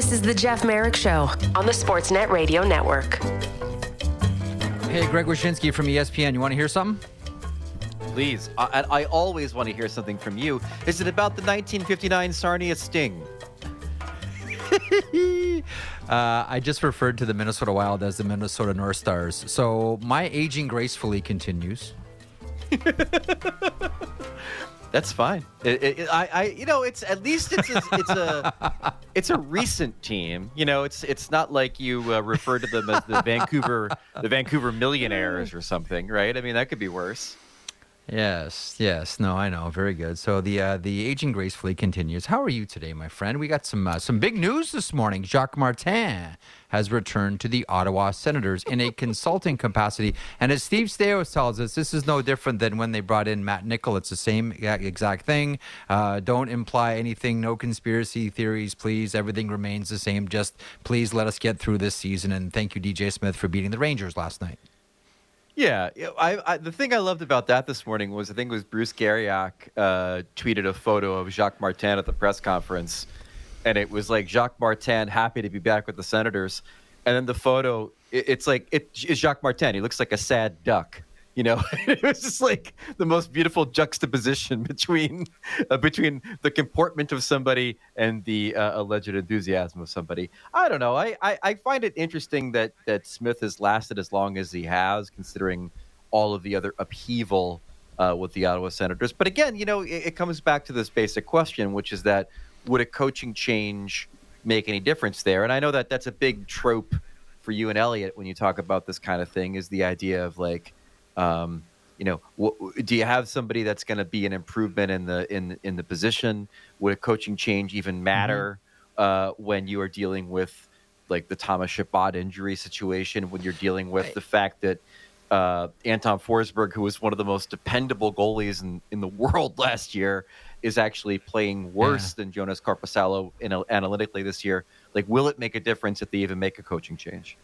This is the Jeff Marek Show on the Sportsnet Radio Network. Hey, Greg Wyshynski from ESPN. You want to hear something? Please. I, I always want to hear something from you. Is it about the 1959 Sarnia Sting? uh, I just referred to the Minnesota Wild as the Minnesota North Stars. So my aging gracefully continues. That's fine. It, it, I, I, you know, it's at least it's a, it's a it's a recent team. You know, it's it's not like you uh, refer to them as the Vancouver the Vancouver Millionaires or something, right? I mean, that could be worse. Yes, yes. No, I know. Very good. So the uh, the aging gracefully continues. How are you today, my friend? We got some uh, some big news this morning. Jacques Martin has returned to the Ottawa Senators in a consulting capacity, and as Steve Staios tells us, this is no different than when they brought in Matt Nichol. It's the same exact thing. Uh, don't imply anything. No conspiracy theories, please. Everything remains the same. Just please let us get through this season. And thank you, DJ Smith, for beating the Rangers last night. Yeah, I, I, the thing I loved about that this morning was I think it was Bruce Garrioch uh, tweeted a photo of Jacques Martin at the press conference, and it was like Jacques Martin happy to be back with the Senators, and then the photo it, it's like it is Jacques Martin. He looks like a sad duck, you know, it was just like the most beautiful juxtaposition between uh, between the comportment of somebody and the uh, alleged enthusiasm of somebody. I don't know. I, I, I find it interesting that that Smith has lasted as long as he has, considering all of the other upheaval uh, with the Ottawa Senators. But again, you know, it, it comes back to this basic question, which is that would a coaching change make any difference there? And I know that that's a big trope for you and Elliotte when you talk about this kind of thing is the idea of like um, you know, w- do you have somebody that's going to be an improvement in the in in the position? Would a coaching change even mm-hmm. matter mm-hmm. uh, when you are dealing with like the Thomas Chabot injury situation? When you're dealing with right. the fact that uh, Anton Forsberg, who was one of the most dependable goalies in, in the world last year, is actually playing worse yeah. than Jonas Korpisalo in, analytically this year. Like, will it make a difference if they even make a coaching change?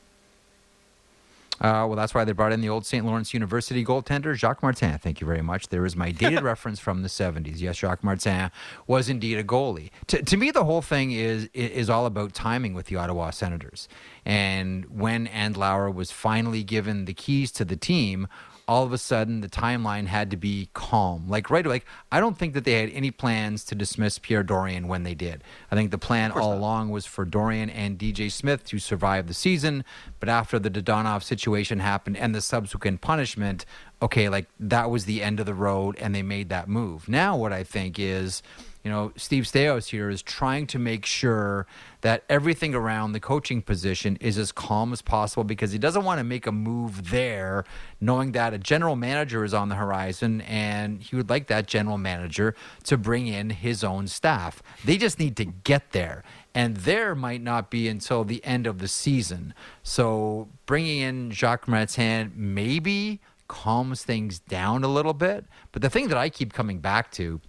Uh, well, that's why they brought in the old St. Lawrence University goaltender, Jacques Martin. Thank you very much. There is my dated reference from the 70s. Yes, Jacques Martin was indeed a goalie. To, to me, the whole thing is, is all about timing with the Ottawa Senators. And when Andlauer was finally given the keys to the team, all of a sudden the timeline had to be calm. Like right like I don't think that they had any plans to dismiss Pierre Dorion when they did. I think the plan all not. along was for Dorion and DJ Smith to survive the season, but after the Dadonov situation happened and the subsequent punishment, okay, like that was the end of the road and they made that move. Now what I think is you know, Steve Staios here is trying to make sure that everything around the coaching position is as calm as possible because he doesn't want to make a move there, knowing that a general manager is on the horizon and he would like that general manager to bring in his own staff. They just need to get there. And there might not be until the end of the season. So bringing in Jacques Martin maybe calms things down a little bit. But the thing that I keep coming back to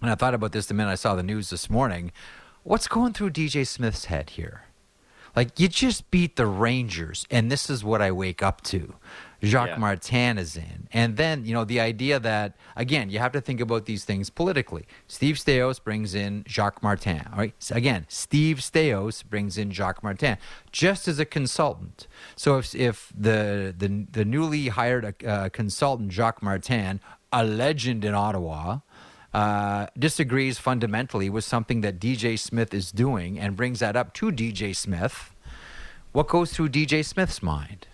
and I thought about this the minute I saw the news this morning. What's going through DJ Smith's head here? Like, you just beat the Rangers, and this is what I wake up to. Jacques yeah. Martin is in. And then, you know, the idea that, again, you have to think about these things politically. Steve Staios brings in Jacques Martin. All right. So again, Steve Staios brings in Jacques Martin just as a consultant. So if, if the, the, the newly hired uh, consultant, Jacques Martin, a legend in Ottawa, uh, disagrees fundamentally with something that DJ Smith is doing and brings that up to DJ Smith, what goes through DJ Smith's mind?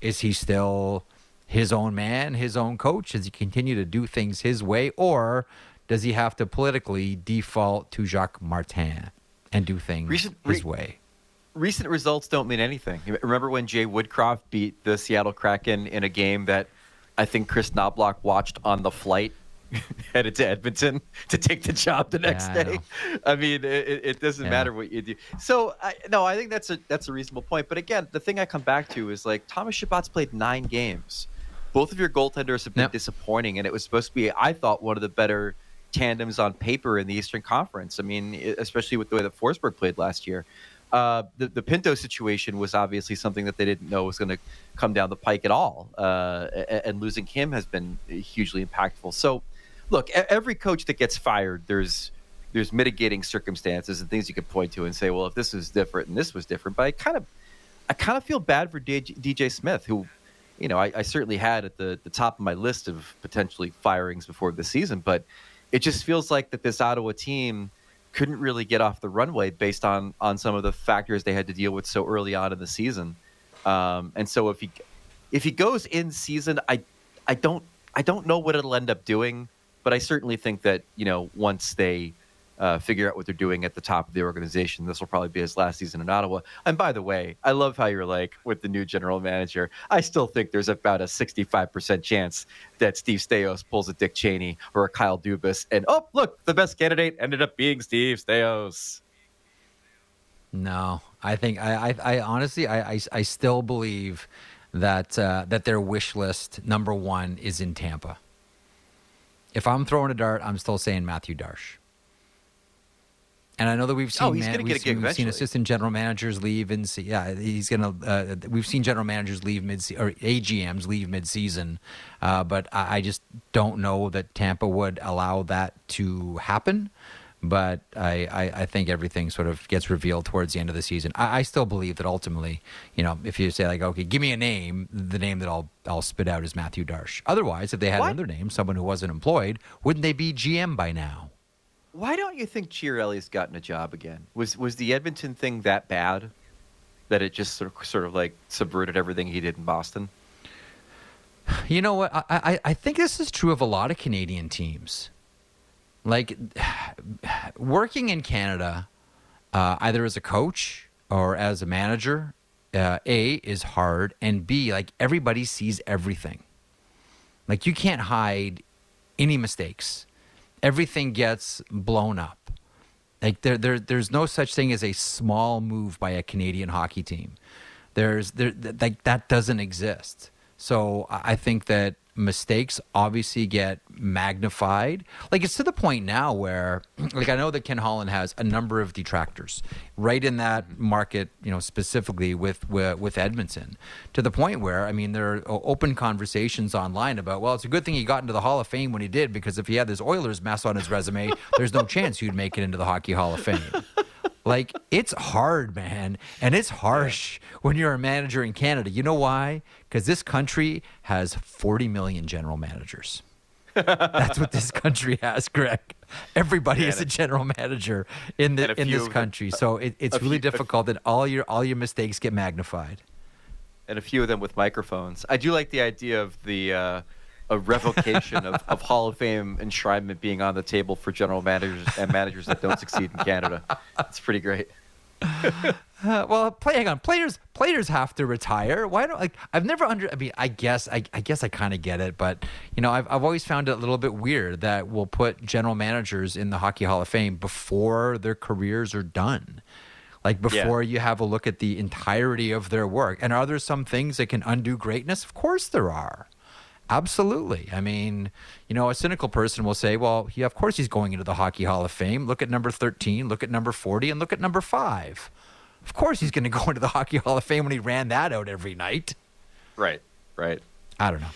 Is he still his own man, his own coach? Does he continue to do things his way? Or does he have to politically default to Jacques Martin and do things recent, his re- way? Recent results don't mean anything. Remember when Jay Woodcroft beat the Seattle Kraken in a game that I think Chris Knoblauch watched on the flight headed to Edmonton to take the job the next yeah, day. I, I mean, it, it doesn't yeah. matter what you do. So, I, no, I think that's a that's a reasonable point. But again, the thing I come back to is like Thomas Chabot's played nine games. Both of your goaltenders have been yep. disappointing, and it was supposed to be, I thought, one of the better tandems on paper in the Eastern Conference. I mean, especially with the way that Forsberg played last year. Uh, the, the Pinto situation was obviously something that they didn't know was going to come down the pike at all, uh, and losing him has been hugely impactful. So, look, every coach that gets fired, there's there's mitigating circumstances and things you could point to and say, well, if this was different and this was different, but I kind of I kind of feel bad for DJ Smith, who, you know, I, I, certainly had at the, the top of my list of potentially firings before the season, but it just feels like that this Ottawa team couldn't really get off the runway based on on some of the factors they had to deal with so early on in the season. Um, and so if he if he goes in season, I I don't I don't know what it'll end up doing, but I certainly think that you know once they uh, figure out what they're doing at the top of the organization. This will probably be his last season in Ottawa. And by the way, I love how you're like with the new general manager. I still think there's about a 65% chance that Steve Staios pulls a Dick Cheney or a Kyle Dubas, and oh look, the best candidate ended up being Steve Staios. No, I think I, I, I honestly, I, I, I, still believe that uh, that their wish list number one is in Tampa. If I'm throwing a dart, I'm still saying Mathieu Darche. And I know that we've oh, seen, oh, man, we've, seen, we've seen, assistant general managers leave and see yeah, he's gonna. Uh, we've seen general managers leave mid or AGMs leave mid season, uh, but I, I, just don't know that Tampa would allow that to happen. But I, I, I, think everything sort of gets revealed towards the end of the season. I, I, still believe that ultimately, you know, if you say like, okay, give me a name, the name that I'll I'll spit out is Mathieu Darche. Otherwise, if they had what? another name, someone who wasn't employed, wouldn't they be GM by now? Why don't you think Chiarelli's gotten a job again? Was was the Edmonton thing that bad that it just sort of, sort of like subverted everything he did in Boston? You know what? I, I, I think this is true of a lot of Canadian teams. Like working in Canada, uh, either as a coach or as a manager, uh, A is hard, and B like everybody sees everything. Like you can't hide any mistakes everything gets blown up. Like there, there, there's no such thing as a small move by a Canadian hockey team. There's there, like that doesn't exist. So I think that mistakes obviously get magnified. Like it's to the point now where, like I know that Ken Holland has a number of detractors right in that market, you know, specifically with with, with Edmonton, to the point where I mean there are open conversations online about well, it's a good thing he got into the Hall of Fame when he did because if he had this Oilers mess on his resume, there's no chance he'd make it into the Hockey Hall of Fame. Like it's hard, man, and it's harsh when you're a manager in Canada. You know why? Because this country has 40 million general managers. That's what this country has, Greg. Everybody yeah, is a general manager in the in this country, so it, it's really few, difficult that all your all your mistakes get magnified. And a few of them with microphones. I do like the idea of the. Uh, a revocation of, of Hall of Fame enshrinement being on the table for general managers and managers that don't succeed in Canada. It's pretty great. uh, well, play, hang on. Players, players have to retire. Why don't like? I've never under. I mean, I guess, I, I guess I kind of get it, but you know, I've, I've always found it a little bit weird that we'll put general managers in the Hockey Hall of Fame before their careers are done. Like before yeah. you have a look at the entirety of their work. And are there some things that can undo greatness? Of course there are. Absolutely. I mean, you know, a cynical person will say, well, yeah, of course he's going into the Hockey Hall of Fame. Look at number 13, look at number 40, and look at number five. Of course he's going to go into the Hockey Hall of Fame when he ran that out every night. Right, right. I don't know.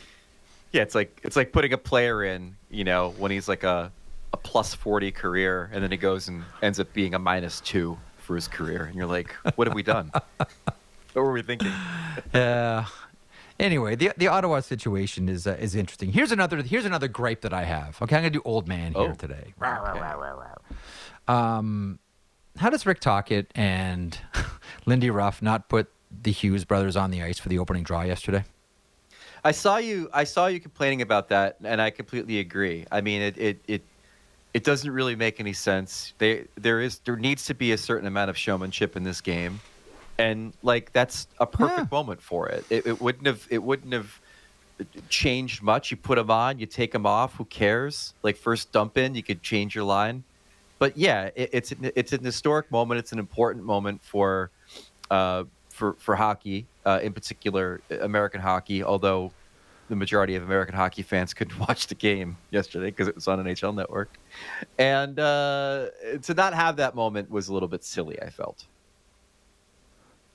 Yeah, it's like it's like putting a player in, you know, when he's like a, a plus 40 career, and then he goes and ends up being a minus two for his career. And you're like, what have we done? what were we thinking? Yeah. Anyway, the the Ottawa situation is uh, is interesting. Here's another here's another gripe that I have. Okay, I'm gonna do old man here oh. today. Um, how does Rick Tocchet and Lindy Ruff not put the Hughes brothers on the ice for the opening draw yesterday? I saw you. I saw you complaining about that, and I completely agree. I mean, it it it, it doesn't really make any sense. They, there is there needs to be a certain amount of showmanship in this game and like that's a perfect yeah. moment for it. it. It wouldn't have it wouldn't have changed much. You put them on, you take them off. Who cares? Like first dump in, you could change your line. But yeah, it, it's it's an historic moment. It's an important moment for uh, for for hockey, uh, in particular American hockey. Although the majority of American hockey fans couldn't watch the game yesterday because it was on an NHL Network, and uh, to not have that moment was a little bit silly. I felt.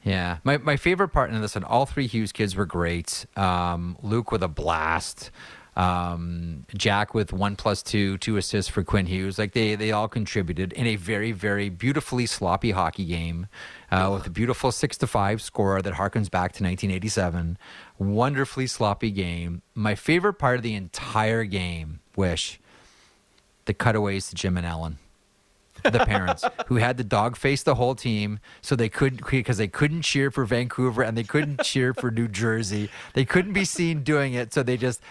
Yeah, my my favorite part in this, and all three Hughes kids were great. Um, Luke with a blast. Um, Jack with one plus two, two assists for Quinn Hughes. Like they, they all contributed in a very, very beautifully sloppy hockey game uh, with a beautiful six to five score that harkens back to 1987. Wonderfully sloppy game. My favorite part of the entire game, Wish, the cutaways to Jim and Ellen the parents who had the dog face the whole team so they couldn't because they couldn't cheer for Vancouver and they couldn't cheer for New Jersey. They couldn't be seen doing it, so they just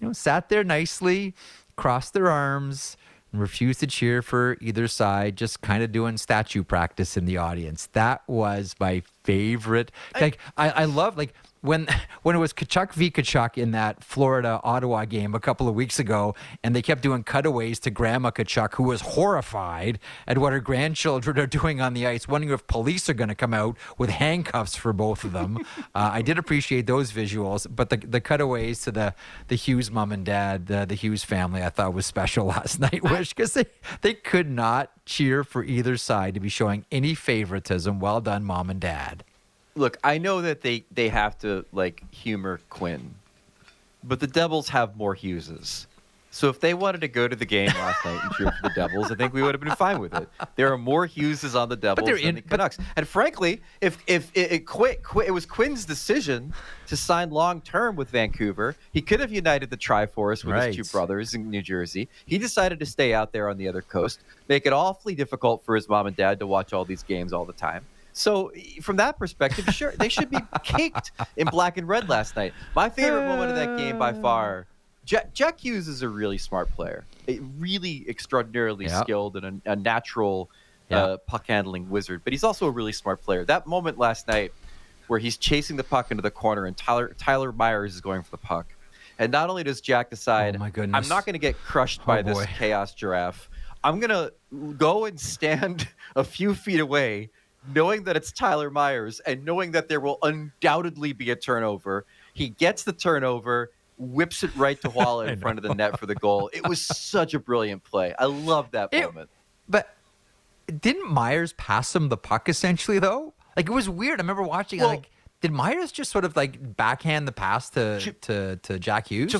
you know sat there nicely, crossed their arms, and refused to cheer for either side, just kind of doing statue practice in the audience. That was my favorite. Like I, I love like when when it was Tkachuk v Tkachuk in that Florida Ottawa game a couple of weeks ago, and they kept doing cutaways to Grandma Tkachuk, who was horrified at what her grandchildren are doing on the ice, wondering if police are going to come out with handcuffs for both of them. uh, I did appreciate those visuals, but the the cutaways to the the Hughes mom and dad, the, the Hughes family, I thought was special last night, Wish, because they they could not cheer for either side to be showing any favoritism. Well done, mom and dad look, I know that they they have to like humor Quinn, but the Devils have more Hugheses. So if they wanted to go to the game last night and cheer for the Devils, I think we would have been fine with it. There are more Hugheses on the Devils than in, the Canucks. But, and frankly, if if it, it quit, quit, it was Quinn's decision to sign long term with Vancouver. He could have united the Triforce with right. his two brothers in New Jersey. He decided to stay out there on the other coast, make it awfully difficult for his mom and dad to watch all these games all the time. So from that perspective, sure, they should be kicked in black and red last night. My favorite moment of that game by far. Jack, Jack Hughes is a really smart player, a really extraordinarily skilled and a, a natural uh, puck handling wizard. But he's also a really smart player. That moment last night where he's chasing the puck into the corner and Tyler Tyler Myers is going for the puck. And not only does Jack decide, oh my goodness. I'm not going to get crushed by oh this chaos giraffe. I'm going to go and stand a few feet away knowing that it's Tyler Myers and knowing that there will undoubtedly be a turnover, he gets the turnover, whips it right to Walla in front of the net for the goal. It was such a brilliant play. I love that it, moment. But didn't Myers pass him the puck essentially though? Like it was weird. I remember watching well, like did Myers just sort of like backhand the pass to to, to Jack Hughes?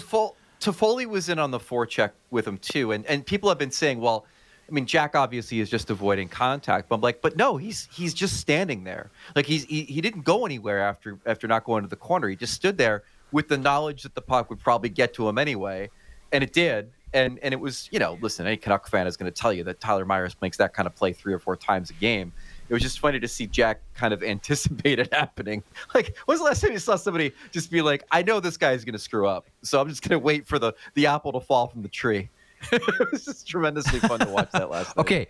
Toffoli was in on the forecheck with him too, and and people have been saying, well, I mean, Jack obviously is just avoiding contact, but I'm like, but no, he's he's just standing there. Like he's he, he didn't go anywhere after after not going to the corner. He just stood there with the knowledge that the puck would probably get to him anyway, and it did. And and it was you know, listen, any Canuck fan is going to tell you that Tyler Myers makes that kind of play three or four times a game. It was just funny to see Jack kind of anticipate it happening. Like, when's the last time you saw somebody just be like, "I know this guy's going to screw up, so I'm just going to wait for the the apple to fall from the tree." it was just tremendously fun to watch that last night. Okay,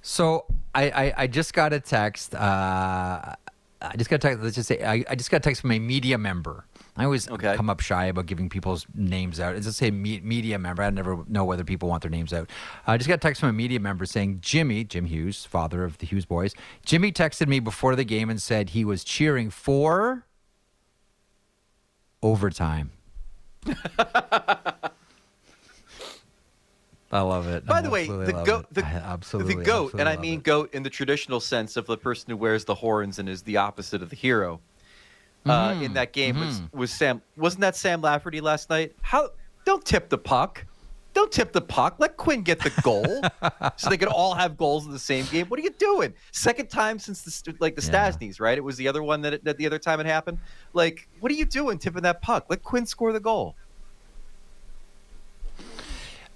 so I, I, I just got a text. Uh, I just got a text. Let's just say I, I just got a text from a media member. I always okay. come up shy about giving people's names out. It's just say me, media member. I never know whether people want their names out. I just got a text from a media member saying Jimmy, Jim Hughes, father of the Hughes boys. Jimmy texted me before the game and said he was cheering for overtime. I love it. By I the way, the goat, the, absolutely, the goat, and I mean it. goat in the traditional sense of the person who wears the horns and is the opposite of the hero. Uh, mm-hmm. in that game mm-hmm. was was Sam. Wasn't that Sam Lafferty last night? How? Don't tip the puck. Don't tip the puck. Let Quinn get the goal, so they could all have goals in the same game. What are you doing? Second time since the like the yeah. Stastnys, right? It was the other one that, it, that the other time it happened. Like, what are you doing tipping that puck? Let Quinn score the goal.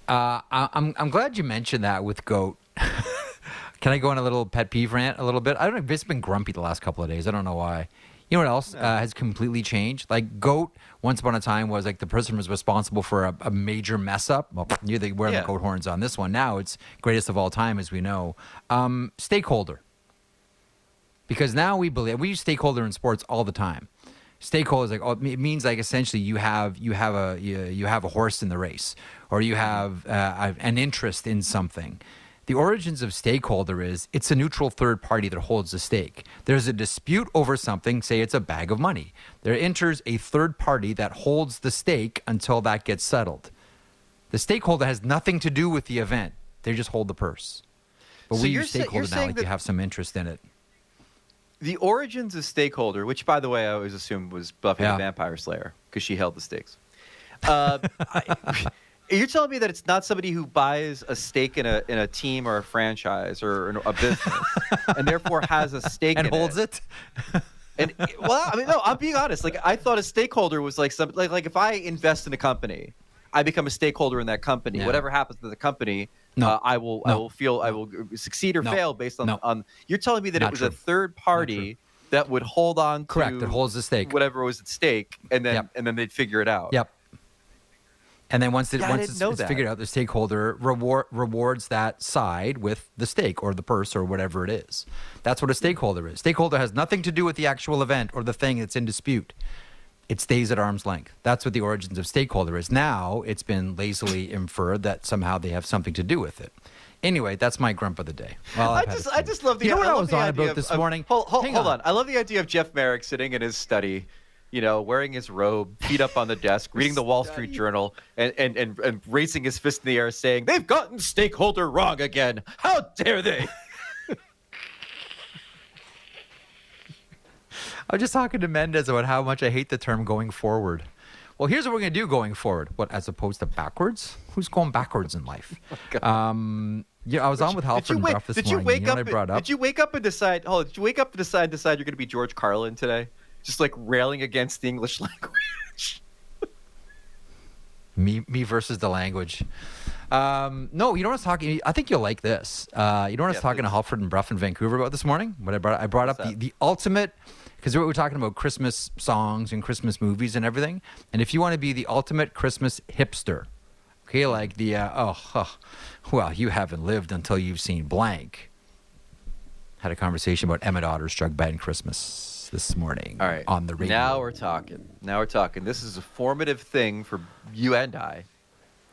Uh, I, am I'm glad you mentioned that with goat. Can I go on a little pet peeve rant a little bit? I don't know. Has been grumpy the last couple of days. I don't know why. You know what else uh, has completely changed? Like goat, once upon a time was like the person was responsible for a, a major mess up. Well, you're the, wearing yeah. the goat horns on this one. Now it's greatest of all time, as we know. Um, stakeholder, because now we believe we use stakeholder in sports all the time stakeholders like oh, it means like essentially you have you have a you, you have a horse in the race or you have uh, an interest in something. The origins of stakeholder is it's a neutral third party that holds the stake. There's a dispute over something say it's a bag of money. There enters a third party that holds the stake until that gets settled. The stakeholder has nothing to do with the event. They just hold the purse. But so we use stakeholder now like that- you have some interest in it the origins of Stakeholder, which by the way I always assumed was Buffy yeah. the Vampire Slayer because she held the stakes. Uh, I, you're telling me that it's not somebody who buys a stake in a in a team or a franchise or a business, and therefore has a stake and holds it. And well, I mean, no, I'm being honest. Like I thought a stakeholder was like some like like if I invest in a company, I become a stakeholder in that company. Yeah. Whatever happens to the company, No. uh, I will I will feel I will succeed or No. fail based on No. on. You're telling me that Not it was true. a third party that would hold on Correct. That holds the stake. whatever was at stake, and then Yep. and then they'd figure it out. Yep. And then once it, Yeah, once it's, it's figured out, the stakeholder reward, rewards that side with the stake or the purse or whatever it is. That's what a stakeholder is. Stakeholder has nothing to do with the actual event or the thing that's in dispute. It stays at arm's length. That's what the origins of stakeholder is. Now it's been lazily inferred that somehow they have something to do with it. Anyway, that's my grump of the day. Well, I just, I just love the. You know what I, I, was on idea about of- this of- morning? Hold, hold, Hang hold on. I love the idea of Jeff Marek sitting in his study, you know, wearing his robe, feet up on the desk, reading the Wall Street Journal, and, and and and raising his fist in the air, saying, "They've gotten stakeholder wrong again. How dare they?" I was just talking to Mendez about how much I hate the term going forward. Well, here's what we're going to do going forward. What, as opposed to backwards? Who's going backwards in life? um, yeah, I was on with did Halford you and wake? Brough this Did you morning. wake up? what I and- brought up? Did you wake up and decide? Oh, did you wake up and decide decide you're going to be George Carlin today? Just like railing against the English language. Me, me versus the language. Um, no, you know what I was talking. I think you'll like this. Uh, you know what I was Yeah, talking to. Halford and Brough in Vancouver about this morning. What I brought, I brought What's up the, the ultimate because we were talking about Christmas songs and Christmas movies and everything. And if you want to be the ultimate Christmas hipster, okay, like the uh, oh, huh, well, you haven't lived until you've seen blank. Had a conversation about Emmett Otter's Jug Band Christmas this morning. All right. on the radio. Now we're talking. Now we're talking. This is a formative thing for you and I.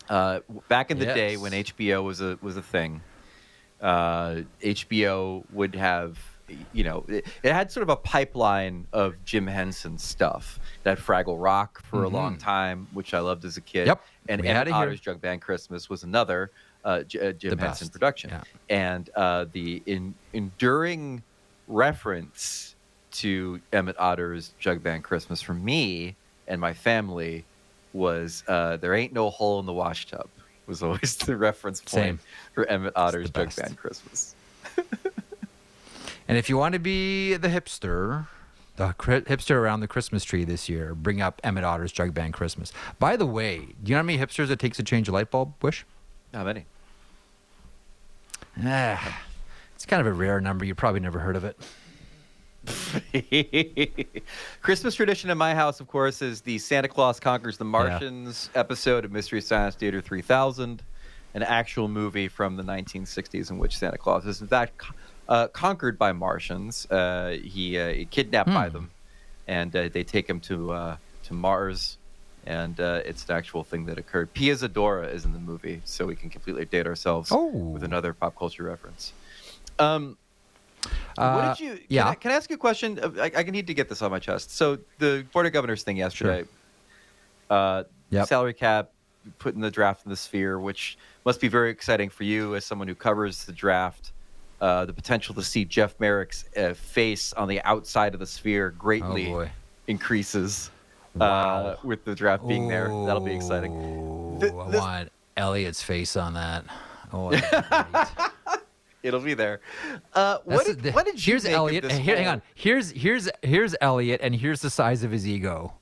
Uh, back in the day when HBO was a was a thing, uh, HBO would have you know it, it had sort of a pipeline of Jim Henson stuff. That Fraggle Rock for a long time, which I loved as a kid. Mm-hmm. Yep. And We Emmett had it here. Otter's Jug Band Christmas was another uh, J- uh, Jim The Henson best. production. Yeah. And uh, the in, enduring reference to Emmett Otter's Jug Band Christmas for me and my family was uh, "There ain't no hole in the wash tub." Was always the reference point Same. for Emmett Otter's Jug. Band Christmas. And if you want to be the hipster, the hipster around the Christmas tree this year, bring up Emmett Otter's Jug Band Christmas. By the way, do you know how many hipsters it takes to change a light bulb, Wish? How many? Ah, it's kind of a rare number. You probably never heard of it. Christmas tradition in my house, of course, is the Santa Claus Conquers the Martians episode of Mystery Science Theater 3000, an actual movie from the 1960s in which Santa Claus is, in fact, uh, conquered by Martians. Uh, he uh, kidnapped by Hmm. them, and uh, they take him to uh, to Mars. And uh, it's an actual thing that occurred. Pia Zadora is in the movie, so we can completely date ourselves Oh. with another pop culture reference. Um, what did you? Can, yeah. I, can I ask you a question? I, I need to get this on my chest. So the board of governors thing yesterday, uh, Yep. salary cap put in the draft in the sphere, which must be very exciting for you as someone who covers the draft. Uh, the potential to see Jeff Marek's uh, face on the outside of the sphere greatly Oh, increases Wow. uh, with the draft being there. That'll be exciting. Ooh, Th- I this- want Elliotte's face on that. Oh, that'd be great. It'll be there. Uh, what, did, the- what did you here's Elliotte. Here, hang on. Here's here's here's Elliotte, and here's the size of his ego.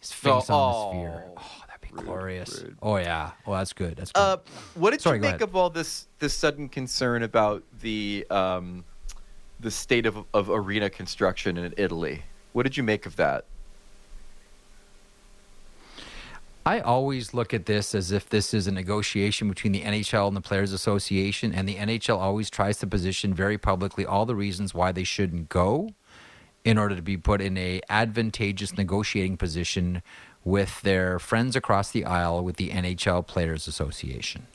His face Oh, on the sphere. oh, rude, glorious. rude. Oh yeah. Oh, that's good. That's good. Uh, what did Sorry, you go make ahead. of all this this sudden concern about the um, the state of, of arena construction in Italy? What did you make of that? I always look at this as if this is a negotiation between the NHL and the Players Association, and the NHL always tries to position very publicly all the reasons why they shouldn't go in order to be put in a advantageous negotiating position with their friends across the aisle with the NHL Players Association.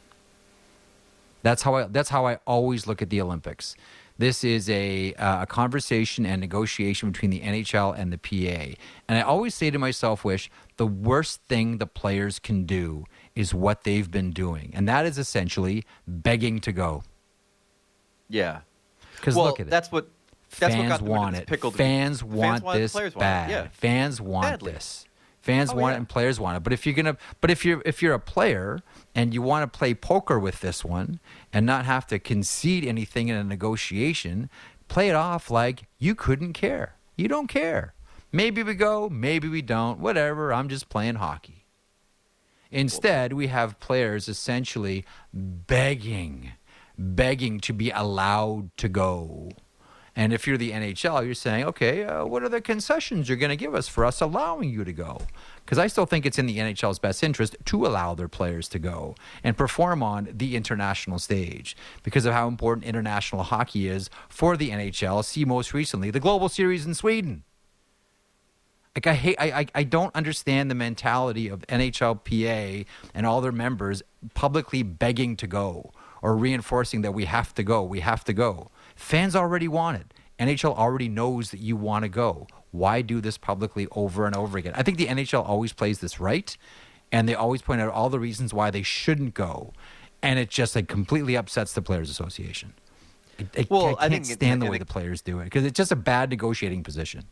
That's how I that's how I always look at the Olympics. This is a uh, a conversation and negotiation between the NHL and the PA. And I always say to myself, wish the worst thing the players can do is what they've been doing. And that is essentially begging to go. Yeah, Cuz well, look at it. that's what that's what fans got them want it. pickle to Fans begin- want wanted- this players wanted it, bad. yeah. Fans want Badly. this. Fans Oh, want yeah. it and players want it. But if you're gonna, but if you're if you're a player and you want to play poker with this one and not have to concede anything in a negotiation, play it off like you couldn't care. You don't care. Maybe we go, maybe we don't. Whatever. I'm just playing hockey. Instead, we have players essentially begging, begging to be allowed to go. And if you're the NHL, you're saying, okay, uh, what are the concessions you're going to give us for us allowing you to go? Because I still think it's in the NHL's best interest to allow their players to go and perform on the international stage because of how important international hockey is for the NHL. See most recently the Global Series in Sweden. Like I hate, I, I, I don't understand the mentality of NHLPA and all their members publicly begging to go or reinforcing that we have to go, we have to go. Fans already want it. NHL already knows that you want to go. Why do this publicly over and over again? I think the NHL always plays this right, and they always point out all the reasons why they shouldn't go, and it just like completely upsets the players' association. I, I, Well, I I can't think it- stand the way it- the players do it because it's just a bad negotiating position.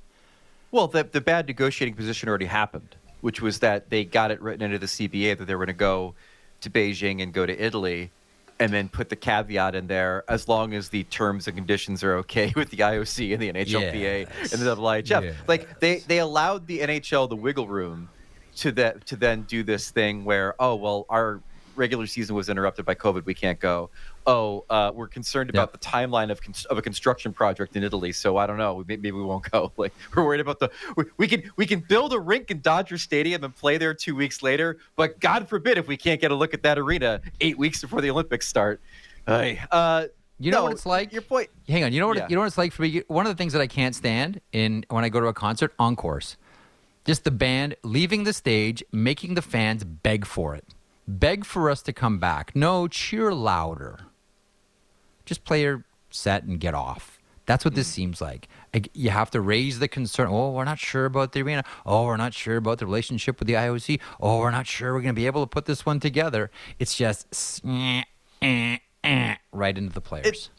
Well, the the bad negotiating position already happened, which was that they got it written into the CBA that they were going to go to Beijing and go to Italy, and then put the caveat in there as long as the terms and conditions are okay with the IOC and the NHLPA Yes. and the IIHF. Yes. Like they they allowed the NHL the wiggle room to that to then do this thing where oh well our regular season was interrupted by COVID we can't go. Oh, uh, we're concerned about the timeline of cons- of a construction project in Italy, so I don't know. Maybe, maybe we won't go. Like we're worried about the we, we can we can build a rink in Dodger Stadium and play there two weeks later, but God forbid if we can't get a look at that arena eight weeks before the Olympics start. Uh, You know no, what it's like? Your point. Hang on. You know what? Yeah. You know what it's like for me. One of the things that I can't stand in when I go to a concert, encores. Just the band leaving the stage, making the fans beg for it, beg for us to come back. No, cheer louder. Just play your set and get off. That's what this mm. seems like. You have to raise the concern. Oh, we're not sure about the arena. Oh, we're not sure about the relationship with the IOC. Oh, we're not sure we're going to be able to put this one together. It's just right into the players.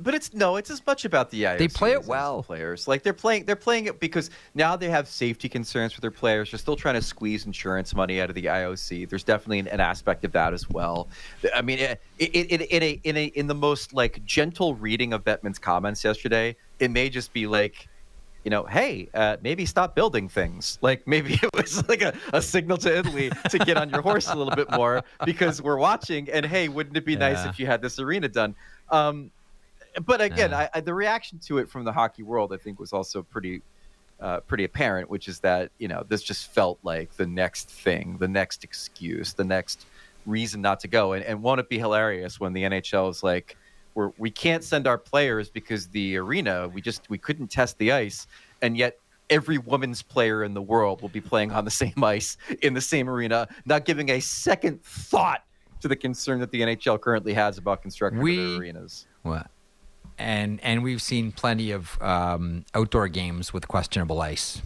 But it's no, it's as much about the IOC. They play it well. Players like they're playing, they're playing it because now they have safety concerns for their players. They're still trying to squeeze insurance money out of the IOC. There's definitely an, an aspect of that as well. I mean, it, it, it, in a in a in the most like gentle reading of Bettman's comments yesterday, it may just be like. You know, hey, uh, maybe stop building things. Like maybe it was like a, a signal to Italy to get on your horse a little bit more because we're watching. And hey, wouldn't it be nice if you had this arena done? Um, but again. I, I, the reaction to it from the hockey world, I think, was also pretty, uh, pretty apparent. Which is that you know this just felt like the next thing, the next excuse, the next reason not to go. And, and won't it be hilarious when the NHL is like, we're, we can't send our players because the arena we just we couldn't test the ice, and yet every women's player in the world will be playing on the same ice in the same arena, not giving a second thought to the concern that the NHL currently has about constructing We- their arenas. Well, and and we've seen plenty of um, outdoor games with questionable ice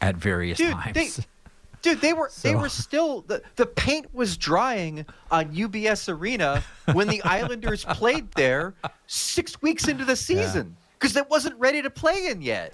at various Dude, times. they- Dude, they were they were still the, the paint was drying on UBS Arena when the Islanders played there six weeks into the season because it wasn't ready to play in yet.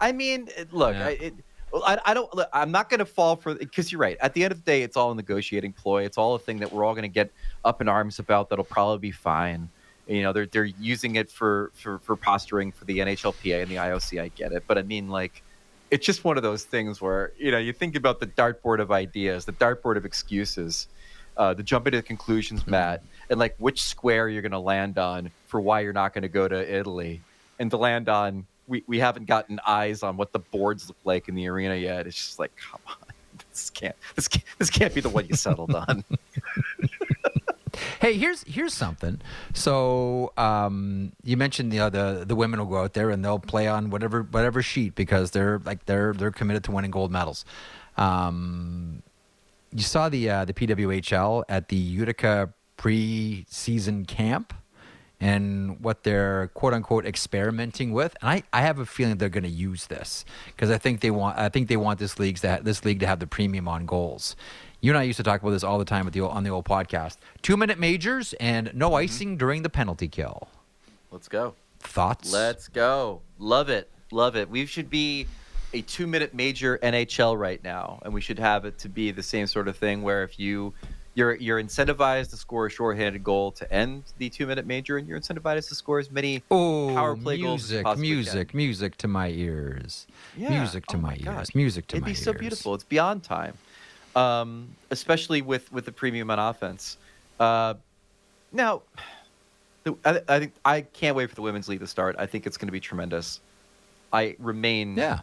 I mean, look, Yeah. I, it, I, I, don't. Look, I'm not going to fall for because you're right. At the end of the day, it's all a negotiating ploy. It's all a thing that we're all going to get up in arms about. That'll probably be fine. You know, they're they're using it for for for posturing for the NHLPA and the IOC. I get it, but I mean, like, it's just one of those things where you know you think about the dartboard of ideas, the dartboard of excuses, uh, the jump into conclusions, mat, and like which square you're going to land on for why you're not going to go to Italy, and to land on we, we haven't gotten eyes on what the boards look like in the arena yet. It's just like come on, this can't this can't, this can't be the one you settled on. Hey, here's here's something. So um, you mentioned know, the the women will go out there and they'll play on whatever whatever sheet because they're like they're they're committed to winning gold medals. Um, you saw the uh, the PWHL at the Utica preseason camp and what they're quote unquote experimenting with. And I, I have a feeling they're going to use this because I think they want I think they want this league to ha- this league to have the premium on goals. You and I used to talk about this all the time the old, on the old podcast. Two minute majors and no mm-hmm. icing during the penalty kill. Let's go. Thoughts? Let's go. Love it. Love it. We should be a two minute major NHL right now, and we should have it to be the same sort of thing where if you you're you're incentivized to score a shorthanded goal to end the two minute major, and you're incentivized to score as many Oh, power play goals as music, possibly music, can. music to my ears. Yeah. Music to Oh my, God. ears. Music to It'd my ears. It'd be so beautiful. It's beyond time, um, especially with with the premium on offense. Uh, now, the, I, I think I can't wait for the women's league to start. I think it's going to be tremendous. I remain Yeah.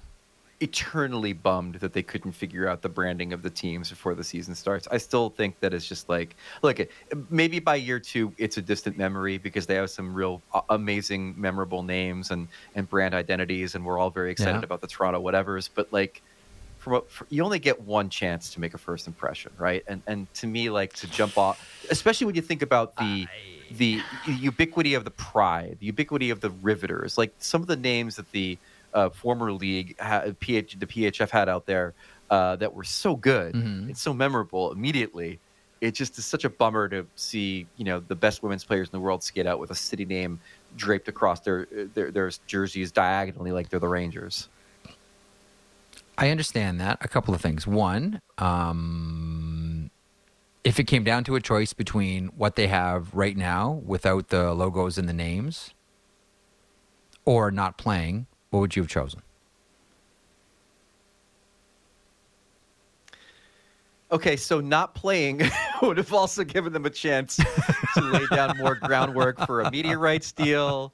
Eternally bummed that they couldn't figure out the branding of the teams before the season starts. I still think that it's just like, look, maybe by year two, it's a distant memory because they have some real amazing, memorable names and, and brand identities, and we're all very excited Yeah. about the Toronto whatevers. But like, from a, for, you only get one chance to make a first impression, right? And and to me, like to jump off, especially when you think about the the ubiquity of the pride, the ubiquity of the riveters, like some of the names that the uh, former league, ha- PH, the PHF had out there uh, that were so good Mhm. and so memorable immediately. It just is such a bummer to see, you know, the best women's players in the world skate out with a city name draped across their their, their jerseys diagonally like they're the Rangers. I understand that. A couple of things. One, um, if it came down to a choice between what they have right now without the logos and the names or not playing, what would you have chosen? Okay, so not playing would have also given them a chance to lay down more groundwork for a media rights deal.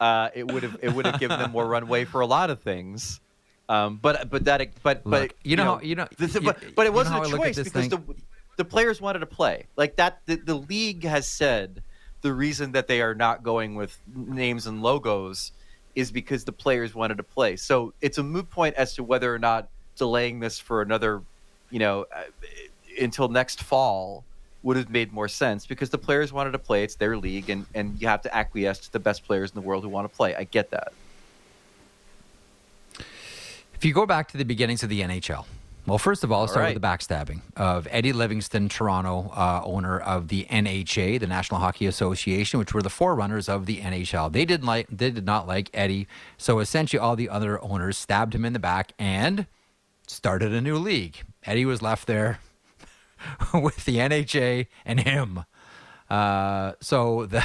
Uh, it would have it would have given them more runway for a lot of things. Um, but but that but but Look, you know how- you know- this- you- but, but it wasn't a choice because thing? the the players wanted to play like that. The, the league has said the reason that they are not going with names and logos is because the players wanted to play. So it's a moot point as to whether or not delaying this for another, you know, uh, until next fall would have made more sense because the players wanted to play. It's their league, and and you have to acquiesce to the best players in the world who want to play. I get that. If you go back to the beginnings of the NHL, well, first of all, let's start right. with the backstabbing of Eddie Livingston, Toronto uh, owner of the NHA, the National Hockey Association, which were the forerunners of the NHL. They didn't like, they did not like Eddie, so essentially all the other owners stabbed him in the back and started a new league. Eddie was left there with the NHA and him. Uh, so the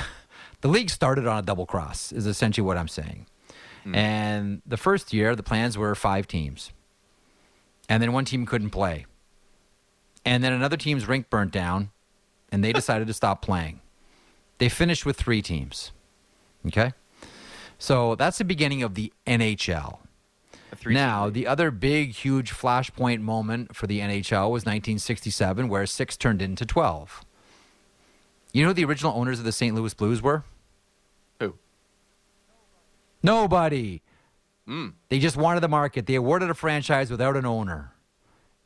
the league started on a double cross is essentially what I'm saying. And the first year, the plans were five teams, and then one team couldn't play, and then another team's rink burnt down, and they decided to stop playing. They finished with three teams. Okay, so that's the beginning of the NHL. Now, the other big, huge flashpoint moment for the NHL was 1967, where six turned into 12. You know who the original owners of the St. Louis Blues were? who? Nobody. Mm. They just wanted the market. They awarded a franchise without an owner.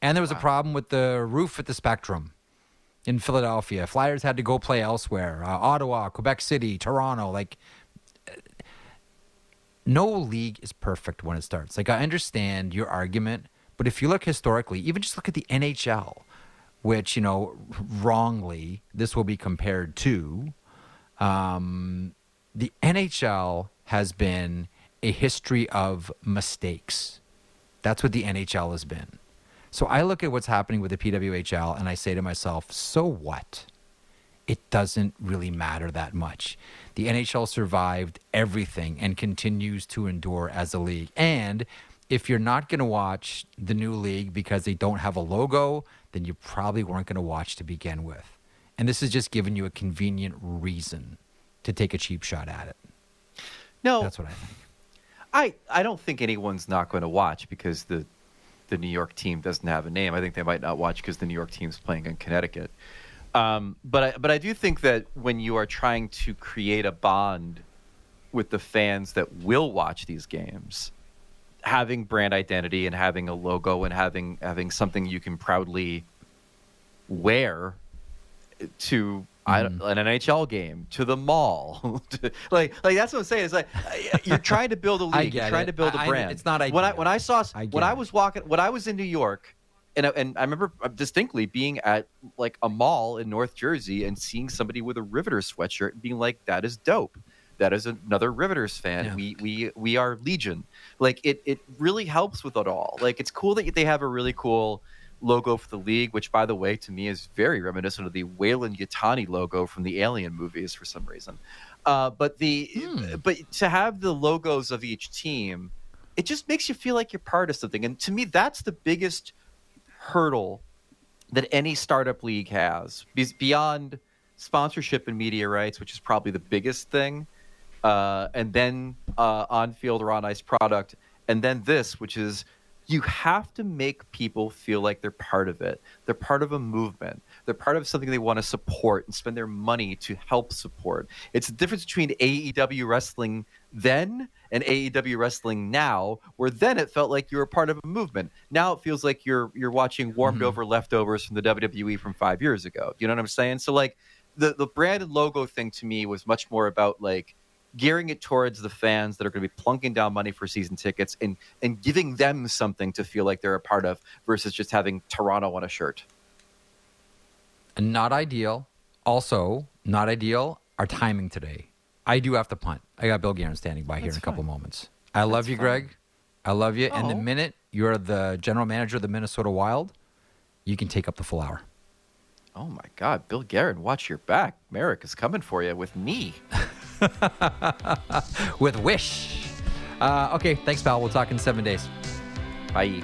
And there was a problem with the roof at the Spectrum in Philadelphia. Flyers had to go play elsewhere uh, Ottawa, Quebec City, Toronto. Like, uh, no league is perfect when it starts. Like, I understand your argument, but if you look historically, even just look at the NHL, which, you know, wrongly, this will be compared to um, the NHL has been a history of mistakes. That's what the NHL has been. So I look at what's happening with the PWHL and I say to myself, so what? It doesn't really matter that much. The NHL survived everything and continues to endure as a league. And if you're not going to watch the new league because they don't have a logo, then you probably weren't going to watch to begin with. And this is just giving you a convenient reason to take a cheap shot at it. No, That's what I think. I, I don't think anyone's not going to watch because the the New York team doesn't have a name. I think they might not watch because the New York team's playing in Connecticut. Um, but I, but I do think that when you are trying to create a bond with the fans that will watch these games, having brand identity and having a logo and having having something you can proudly wear to I don't, an NHL game to the mall, to- like like that's what I'm saying. It's like uh, you're trying to build a league, you're trying it. to build a I- I- brand. it's not when I when I saw I when I was walking when I was in New York, and I- and I remember uh, distinctly being at like a mall in North Jersey and seeing somebody with a Riveter sweatshirt and being like, "That is dope." that is another Riveters fan. Yeah. We we we are Legion. Like it it really helps with it all. Like it's cool that they have a really cool logo for the league, which by the way to me is very reminiscent of the Weyland Yutani logo from the Alien movies for some reason. Uh, but the Hmm. but to have the logos of each team, it just makes you feel like you're part of something. And to me, that's the biggest hurdle that any startup league has Be- beyond sponsorship and media rights, which is probably the biggest thing, uh, and then uh, on field or on ice product, and then this, which is you have to make people feel like they're part of it. They're part of a movement. They're part of something they want to support and spend their money to help support. It's the difference between AEW wrestling then and AEW wrestling now, where then it felt like you were part of a movement. Now it feels like you're you're watching warmed mm-hmm. over leftovers from the WWE from five years ago. You know what I'm saying? So like the the brand and logo thing to me was much more about like gearing it towards the fans that are going to be plunking down money for season tickets and and giving them something to feel like they're a part of versus just having Toronto on a shirt. Not ideal. Also, not ideal. Our timing today. I do have to punt. I got Bill Guerin standing by here That's in a couple moments. I love you, fine. Greg. I love you. And the Oh. minute you're the general manager of the Minnesota Wild, you can take up the full hour. Oh my God, Bill Guerin, watch your back. Marek is coming for you with me. With Wish. Uh, okay, thanks, pal. We'll talk in seven days. Bye.